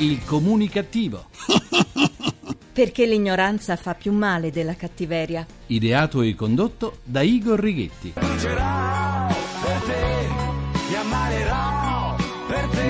Il comunicativo. Perché l'ignoranza fa più male della cattiveria. Ideato e condotto da Igor Righetti.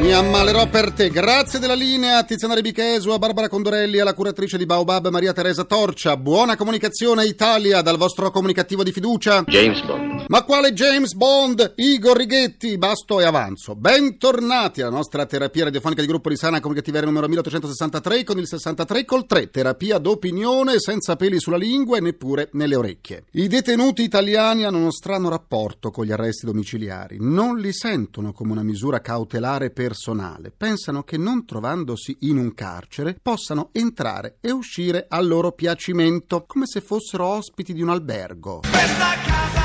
Mi ammalerò per te. Grazie della linea a Tiziana Rebichesu, a Barbara Condorelli, alla curatrice di Baobab Maria Teresa Torcia. Buona comunicazione Italia dal vostro comunicativo di fiducia. James Bond. Ma quale James Bond? Igor Righetti, basto e avanzo. Bentornati alla nostra terapia radiofonica di gruppo di sana comunicativa numero 1863 con il 63 col 3. Terapia d'opinione senza peli sulla lingua e neppure nelle orecchie. I detenuti italiani hanno uno strano rapporto con gli arresti domiciliari. Non li sentono come una misura cautelare personale. Pensano che non trovandosi in un carcere possano entrare e uscire a loro piacimento, come se fossero ospiti di un albergo. Questa casa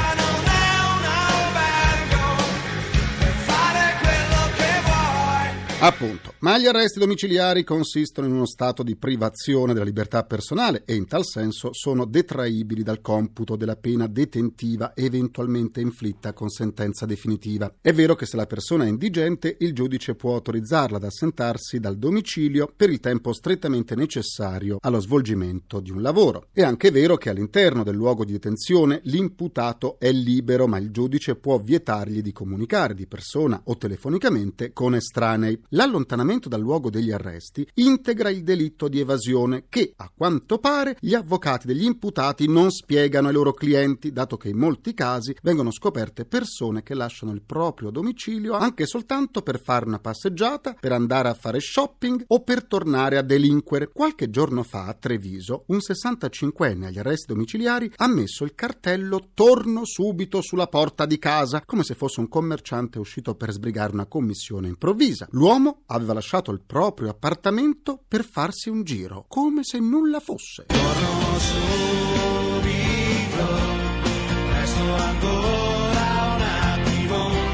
Appunto, ma gli arresti domiciliari consistono in uno stato di privazione della libertà personale e in tal senso sono detraibili dal computo della pena detentiva eventualmente inflitta con sentenza definitiva. È vero che se la persona è indigente, il giudice può autorizzarla ad assentarsi dal domicilio per il tempo strettamente necessario allo svolgimento di un lavoro. È anche vero che all'interno del luogo di detenzione l'imputato è libero, ma il giudice può vietargli di comunicare di persona o telefonicamente con estranei. L'allontanamento dal luogo degli arresti integra il delitto di evasione che, a quanto pare, gli avvocati degli imputati non spiegano ai loro clienti, dato che in molti casi vengono scoperte persone che lasciano il proprio domicilio anche soltanto per fare una passeggiata, per andare a fare shopping o per tornare a delinquere. Qualche giorno fa a Treviso un 65enne agli arresti domiciliari ha messo il cartello Torno subito sulla porta di casa, come se fosse un commerciante uscito per sbrigare una commissione improvvisa. L'uomo aveva lasciato il proprio appartamento per farsi un giro, come se nulla fosse.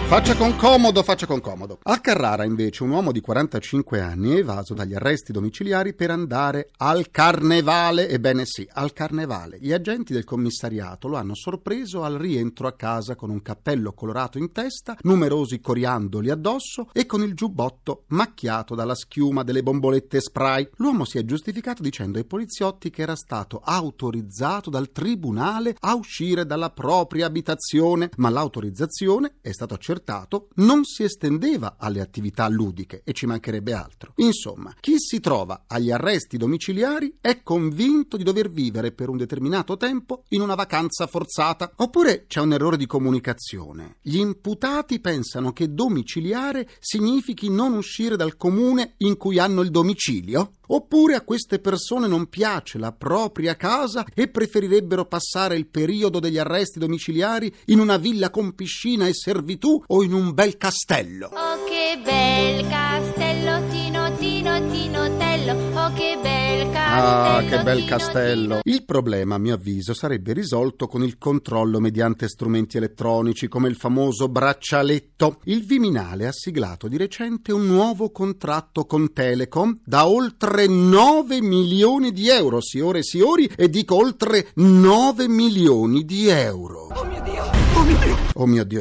Faccia con comodo, faccia con comodo. A Carrara, invece, un uomo di 45 anni è evaso dagli arresti domiciliari per andare al carnevale. Ebbene sì, al carnevale. Gli agenti del commissariato lo hanno sorpreso al rientro a casa con un cappello colorato in testa, numerosi coriandoli addosso e con il giubbotto macchiato dalla schiuma delle bombolette spray. L'uomo si è giustificato dicendo ai poliziotti che era stato autorizzato dal tribunale a uscire dalla propria abitazione, ma l'autorizzazione è stato accertato non si estendeva alle attività ludiche e ci mancherebbe altro. Insomma, chi si trova agli arresti domiciliari è convinto di dover vivere per un determinato tempo in una vacanza forzata. Oppure c'è un errore di comunicazione. Gli imputati pensano che domiciliare significhi non uscire dal comune in cui hanno il domicilio? Oppure a queste persone non piace la propria casa e preferirebbero passare il periodo degli arresti domiciliari in una villa con piscina e servitù o in un bel castello? Oh che bel castello Tino Tino Tinotello Oh che bel castello Ah, che bel castello! Il problema, a mio avviso, sarebbe risolto con il controllo mediante strumenti elettronici come il famoso braccialetto. Il Viminale ha siglato di recente un nuovo contratto con Telecom da oltre 9 milioni di euro, signore e signori, e dico oltre 9 milioni di euro. Oh mio Dio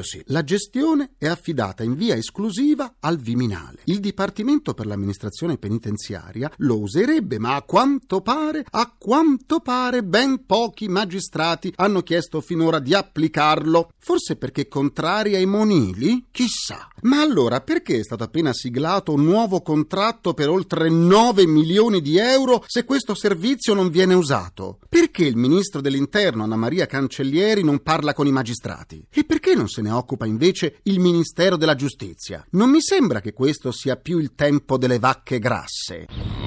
sì. La gestione è affidata in via esclusiva al Viminale. Il Dipartimento per l'amministrazione penitenziaria lo userebbe, ma a quanto pare, a quanto pare, ben pochi magistrati hanno chiesto finora di applicarlo. Forse perché contrari ai monili? Chissà. Ma allora perché è stato appena siglato un nuovo contratto per oltre 9 milioni di euro se questo servizio non viene usato? Perché il ministro dell'interno Anna Maria Cancellieri non parla con i magistrati? E perché non se ne occupa invece il Ministero della Giustizia? Non mi sembra che questo sia più il tempo delle vacche grasse.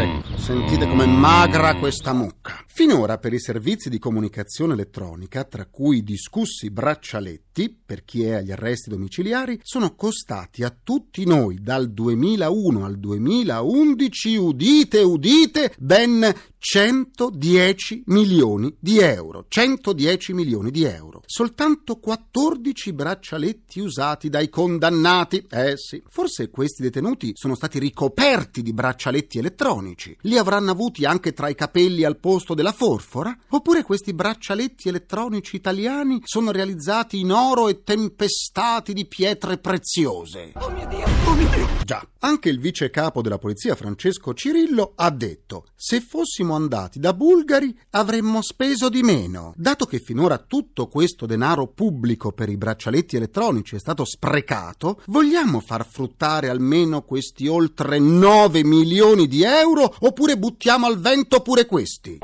Ecco, sentite com'è magra questa mucca. Finora per i servizi di comunicazione elettronica, tra cui i discussi braccialetti, per chi è agli arresti domiciliari, sono costati a tutti noi dal 2001 al 2011, udite, udite, ben 110 milioni di euro. 110 milioni di euro. Soltanto 14 braccialetti usati dai condannati. Eh sì, forse questi detenuti sono stati ricoperti di braccialetti elettronici elettronici? Li avranno avuti anche tra i capelli al posto della forfora? Oppure questi braccialetti elettronici italiani sono realizzati in oro e tempestati di pietre preziose? Oh mio Dio, oh mio Dio. Già, anche il vice capo della polizia Francesco Cirillo ha detto: se fossimo andati da bulgari avremmo speso di meno. Dato che finora tutto questo denaro pubblico per i braccialetti elettronici è stato sprecato, vogliamo far fruttare almeno questi oltre 9 milioni di euro oppure buttiamo al vento pure questi?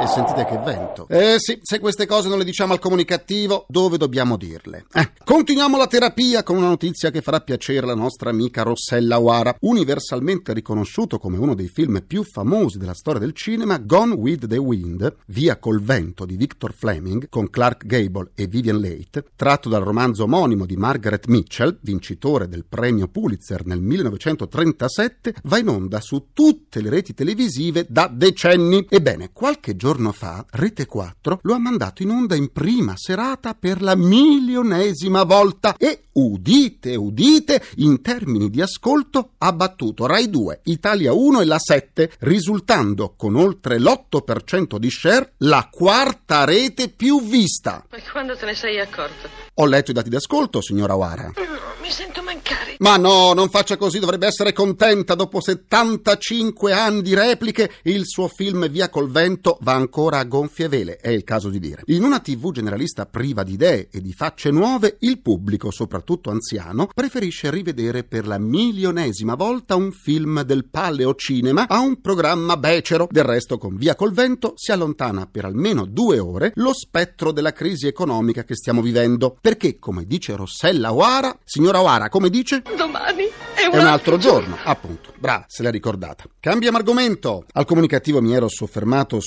E sentite che vento. Eh sì, se queste cose non le diciamo al comunicativo, dove dobbiamo dirle? Eh, continuiamo la terapia con una notizia che farà piacere alla nostra amica Rossella O'Hara. Universalmente riconosciuto come uno dei film più famosi della storia del cinema, Gone with the Wind, Via col vento di Victor Fleming, con Clark Gable e Vivian Leigh, tratto dal romanzo omonimo di Margaret Mitchell, vincitore del premio Pulitzer nel 1937, va in onda su tutte le reti televisive da decenni. Ebbene, qualche giorno fa Rete 4 lo ha mandato in onda in prima serata per la milionesima volta e udite, udite, in termini di ascolto ha battuto Rai 2, Italia 1 e la 7, risultando con oltre l'8% di share la quarta rete più vista. Ma quando te ne sei accorto? Ho letto i dati di ascolto, signora Wara. Mm, Mi sento mancare. Ma no, non faccia così, dovrebbe essere contenta. Dopo 75 anni di repliche, il suo film Via col vento va ancora a gonfie vele, è il caso di dire. In una TV generalista priva di idee e di facce nuove, il pubblico, soprattutto anziano, preferisce rivedere per la milionesima volta un film del paleocinema a un programma becero. Del resto, con Via col vento si allontana per almeno due ore lo spettro della crisi economica che stiamo vivendo. Perché, come dice Rossella O'Hara, signora O'Hara, come dice? Domani è un, È un altro giorno, appunto. Brava, se l'ha ricordata. Cambiamo argomento. Al comunicativo mi ero soffermato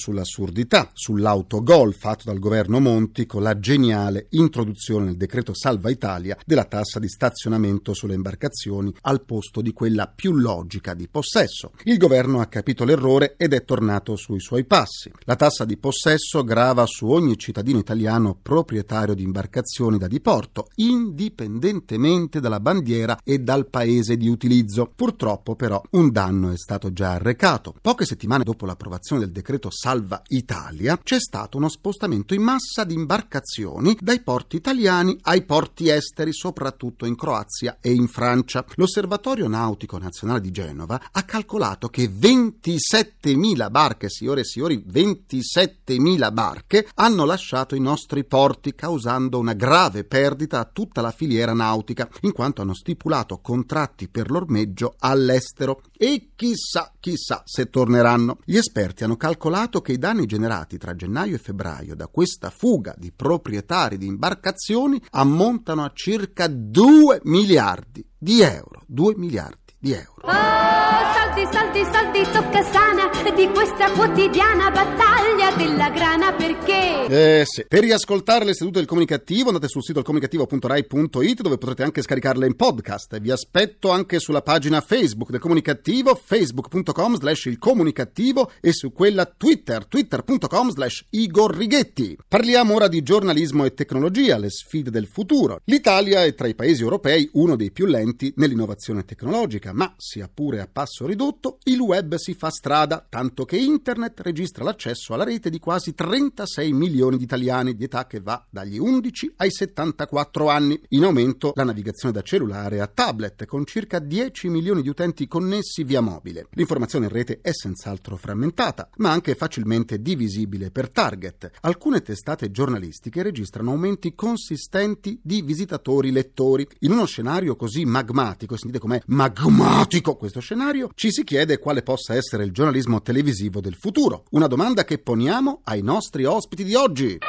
sull'assurdità, sull'autogol fatto dal governo Monti con la geniale introduzione nel decreto Salva Italia della tassa di stazionamento sulle imbarcazioni al posto di quella più logica di possesso. Il governo ha capito l'errore ed è tornato sui suoi passi. La tassa di possesso grava su ogni cittadino italiano proprietario di imbarcazioni da diporto, indipendentemente dalla bandiera e dal paese di utilizzo. Purtroppo però un danno è stato già arrecato. Poche settimane dopo l'approvazione del decreto Salva Italia c'è stato uno spostamento in massa di imbarcazioni dai porti italiani ai porti esteri, soprattutto in Croazia e in Francia. L'Osservatorio Nautico Nazionale di Genova ha calcolato che 27.000 barche, signore e signori, 27.000 barche hanno lasciato i nostri porti causando una grave perdita a tutta la filiera nautica, in quanto hanno stipulato contratti per l'ormeggio all'estero e chissà, chissà se torneranno. Gli esperti hanno calcolato che i danni generati tra gennaio e febbraio da questa fuga di proprietari di imbarcazioni ammontano a circa 2 miliardi di euro. 2 miliardi di euro. Oh, saldi, saldi, saldi, tocca sana di questa quotidiana battaglia della grana perché... Eh sì. Per riascoltare le sedute del comunicativo andate sul sito comunicativo.rai.it dove potrete anche scaricarle in podcast. Vi aspetto anche sulla pagina Facebook del comunicativo, facebook.com slash il comunicativo e su quella Twitter, twitter.com slash Igor Righetti. Parliamo ora di giornalismo e tecnologia, le sfide del futuro. L'Italia è tra i paesi europei uno dei più lenti nell'innovazione tecnologica, ma sia pure a passo ridotto, il web si fa strada, tanto che internet registra l'accesso alla rete di quasi 36 milioni di italiani di età che va dagli 11 ai 74 anni. In aumento la navigazione da cellulare a tablet, con circa 10 milioni di utenti connessi via mobile. L'informazione in rete è senz'altro frammentata, ma anche facilmente divisibile per target. Alcune testate giornalistiche registrano aumenti consistenti di visitatori lettori. In uno scenario così magmatico, sentite com'è magmatico questo scenario, ci si chiede quale possa essere il giornalismo televisivo del futuro. Una domanda che poniamo ai nostri ospiti di oggi.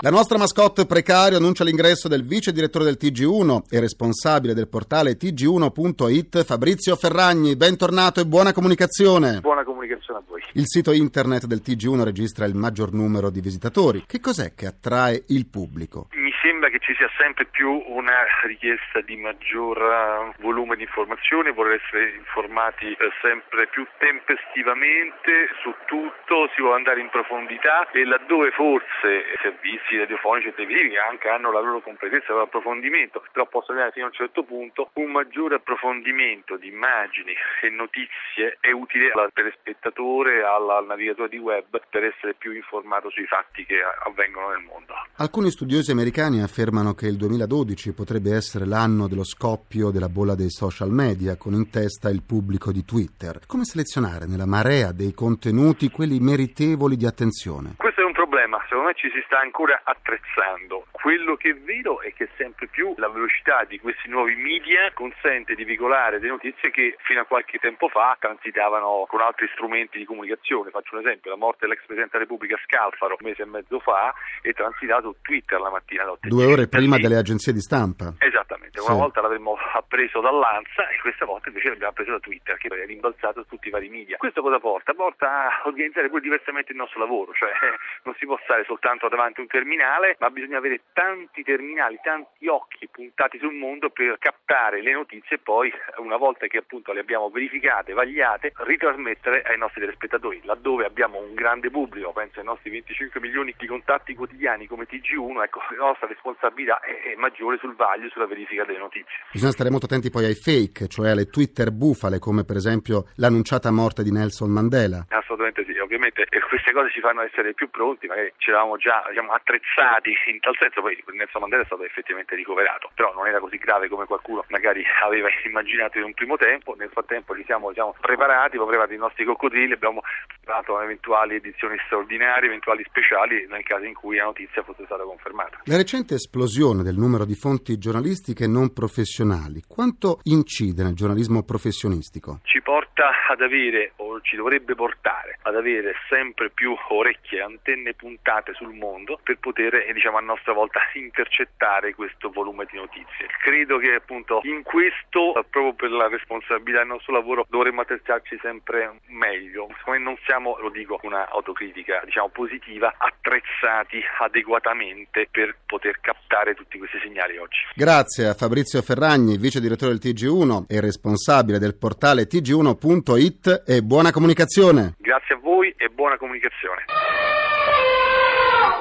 La nostra mascotte precario annuncia l'ingresso del vice direttore del TG1 e responsabile del portale tg1.it Fabrizio Ferragni. Bentornato e buona comunicazione. Buona comunicazione a voi. Il sito internet del TG1 registra il maggior numero di visitatori. Che cos'è che attrae il pubblico? Sembra che ci sia sempre più una richiesta di maggior eh, volume di informazioni, voler essere informati eh, sempre più tempestivamente su tutto, si vuole andare in profondità e laddove forse i servizi radiofonici e televisivi anche hanno la loro completezza, il loro approfondimento, però possono arrivare fino a un certo punto, un maggiore approfondimento di immagini e notizie è utile al telespettatore, al navigatore di web per essere più informato sui fatti che avvengono nel mondo. Alcuni studiosi americani affermano che il 2012 potrebbe essere l'anno dello scoppio della bolla dei social media, con in testa il pubblico di Twitter. Come selezionare nella marea dei contenuti quelli meritevoli di attenzione? Questo problema, secondo me ci si sta ancora attrezzando. Quello che è vero è che sempre più la velocità di questi nuovi media consente di veicolare delle notizie che fino a qualche tempo fa transitavano con altri strumenti di comunicazione. Faccio un esempio, la morte dell'ex Presidente della Repubblica Scalfaro un mese e mezzo fa è transitato Twitter la mattina alle 8. Due ore prima delle agenzie di stampa. Esattamente, una Sì. volta l'avremmo appreso dall'Ansa e questa volta invece l'abbiamo preso da Twitter che poi è rimbalzato su tutti i vari media. Questo cosa porta? Porta a organizzare pure diversamente il nostro lavoro, cioè non si può stare soltanto davanti a un terminale, ma bisogna avere tanti terminali, tanti occhi puntati sul mondo per captare le notizie e poi una volta che appunto le abbiamo verificate, vagliate, ritrasmettere ai nostri telespettatori. Laddove abbiamo un grande pubblico, penso ai nostri 25 milioni di contatti quotidiani come TG1, ecco, la nostra responsabilità è, maggiore sul vaglio, sulla verifica delle notizie. Bisogna stare molto attenti poi ai fake, cioè alle Twitter bufale, come per esempio l'annunciata morte di Nelson Mandela. Assolutamente sì, ovviamente eh, queste cose ci fanno essere più pronti, magari ci eravamo già diciamo, attrezzati in tal senso, poi Nelson Mandela è stato effettivamente ricoverato, però non era così grave come qualcuno magari aveva immaginato in un primo tempo, nel frattempo ci siamo diciamo, preparati, abbiamo preparato i nostri coccodrilli, abbiamo preparato eventuali edizioni straordinarie, eventuali speciali nel caso in cui la notizia fosse stata confermata. La recente esplosione del numero di fonti giornalistiche non professionali, quanto incide nel giornalismo professionistico? ci porta ad avere, o ci dovrebbe portare, ad avere sempre più orecchie e antenne puntate sul mondo per poter, eh, diciamo, a nostra volta intercettare questo volume di notizie. Credo che appunto in questo, eh, proprio per la responsabilità del nostro lavoro, dovremmo attrezzarci sempre meglio. Secondo me non siamo, lo dico, una autocritica, diciamo, positiva, attrezzati adeguatamente per poter captare tutti questi segnali oggi. Grazie a Fabrizio Ferragni, vice direttore del TG1 e responsabile del portale tg1.it e buona comunicazione. Grazie a voi e buona comunicazione.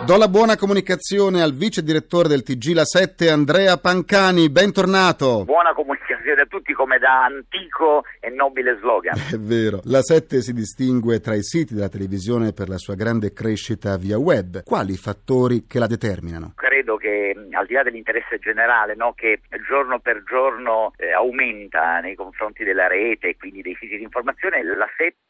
Do la buona comunicazione al vice direttore del TG La 7 Andrea Pancani, bentornato. Buona comunicazione a tutti come da antico e nobile slogan. È vero, la 7 si distingue tra i siti della televisione per la sua grande crescita via web. Quali fattori che la determinano? Credo che al di là dell'interesse generale no, che giorno per giorno eh, aumenta nei confronti della rete e quindi dei siti di informazione, la 7 è forza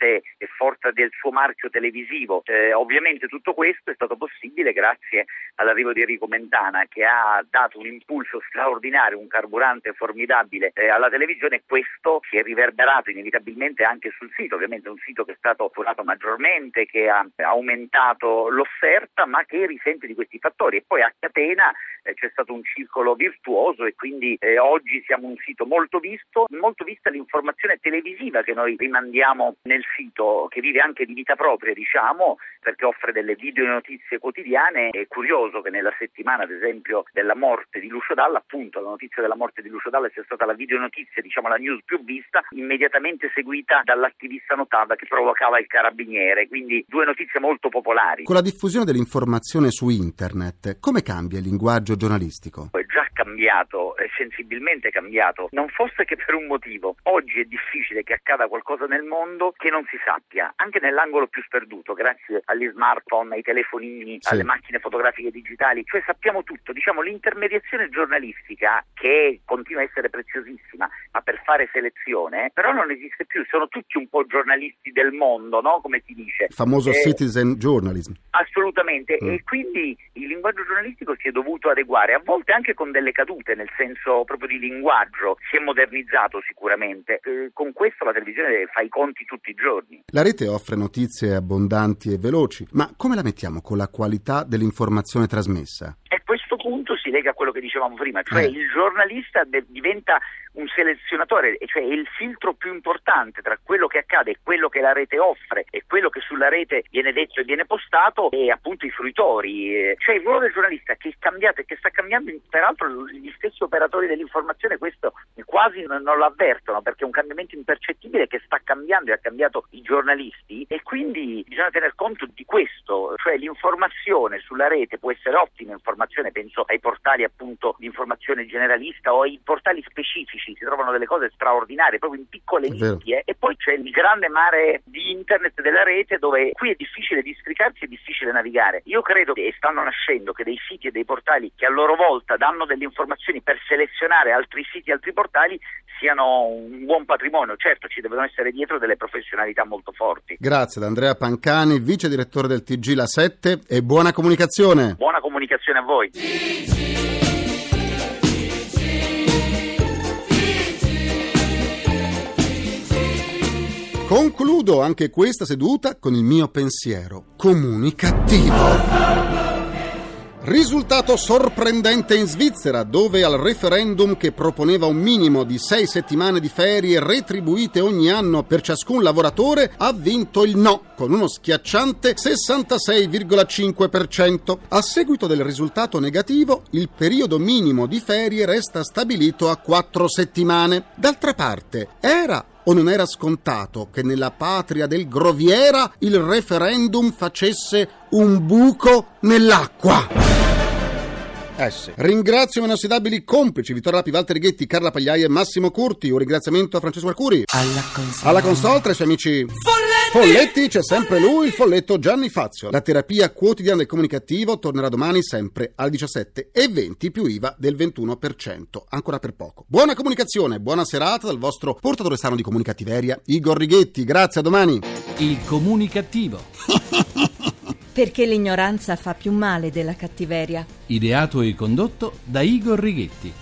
del suo marchio televisivo. Eh, ovviamente tutto questo è stato possibile grazie all'arrivo di Enrico Mentana che ha dato un impulso straordinario, un carburante formidabile eh, alla televisione questo si è riverberato inevitabilmente anche sul sito, ovviamente un sito che è stato curato maggiormente, che ha aumentato l'offerta ma che risente di questi fattori e poi a catena eh, c'è stato un circolo virtuoso e quindi eh, oggi siamo un sito molto visto, molto vista l'informazione televisiva che noi rimandiamo nel sito che vive anche di vita propria diciamo perché offre delle video notizie quotidiane. È curioso che nella settimana, ad esempio, della morte di Lucio Dalla, appunto la notizia della morte di Lucio Dalla sia stata la video notizia, diciamo la news più vista, immediatamente seguita dall'attivista Notava che provocava il carabiniere, quindi due notizie molto popolari. Con la diffusione dell'informazione su internet, come cambia il linguaggio giornalistico? È già cambiato, è sensibilmente cambiato, non fosse che per un motivo. Oggi è difficile che accada qualcosa nel mondo che non si sappia, anche nell'angolo più sperduto, grazie agli smartphone, ai telefonini, Sì. alle macchine fotografiche digitali, cioè sappiamo tutto, diciamo l'intermediazione giornalistica che continua a essere preziosissima, ma per fare selezione, però non esiste più, sono tutti un po' giornalisti del mondo, no? Come si dice. Il famoso Eh, citizen journalism. Assolutamente, Mm. e quindi il linguaggio giornalistico si è dovuto adeguare, a volte anche con delle cadute, nel senso proprio di linguaggio, si è modernizzato sicuramente. Eh, con questo la televisione fa i conti tutti i giorni. La rete offre notizie abbondanti e veloci, ma come la mettiamo con la qualità dell'informazione trasmessa? E a questo punto si lega a quello che dicevamo prima, cioè Eh. il giornalista de- diventa un selezionatore, cioè è il filtro più importante tra quello che accade e quello che la rete offre e quello che sulla rete viene detto e viene postato e appunto i fruitori. Eh, Cioè il ruolo del giornalista che è cambiato e che sta cambiando, peraltro gli stessi operatori dell'informazione questo quasi non, non lo avvertono perché è un cambiamento impercettibile che sta cambiando e ha cambiato i giornalisti e quindi bisogna tener conto di questo, cioè l'informazione sulla rete può essere ottima informazione, penso ai portali appunto di informazione generalista o ai portali specifici, si trovano delle cose straordinarie proprio in piccole nicchie e poi c'è il grande mare di internet della rete dove qui è difficile districarsi, è difficile navigare. Io credo che stanno nascendo che dei siti e dei portali che a loro volta danno delle informazioni per selezionare altri siti e altri portali siano un buon patrimonio. Certo, ci devono essere dietro delle professionalità molto forti. Grazie ad Andrea Pancani, vice direttore del TG La 7 e buona comunicazione. Buona comunicazione a voi. Concludo anche questa seduta con il mio pensiero comunicativo. Risultato sorprendente in Svizzera, dove al referendum che proponeva un minimo di sei settimane di ferie retribuite ogni anno per ciascun lavoratore ha vinto il no, con uno schiacciante 66,5%. A seguito del risultato negativo, il periodo minimo di ferie resta stabilito a quattro settimane. D'altra parte, era o non era scontato che nella patria del Groviera il referendum facesse un buco nell'acqua? Eh sì. Ringrazio i miei inossidabili complici Vittorio Rapi, Walter Righetti, Carla Pagliai e Massimo Curti. Un ringraziamento a Francesco Arcuri. Alla console. Alla console tra i suoi amici Folletti, c'è sempre lui, il folletto Gianni Fazio. La terapia quotidiana del comunicativo tornerà domani sempre alle 17 e 20 più IVA del 21%, ancora per poco. Buona comunicazione, buona serata dal vostro portatore sano di comunicativeria, Igor Righetti. Grazie, a domani. Il comunicativo. Perché l'ignoranza fa più male della cattiveria. Ideato e condotto da Igor Righetti.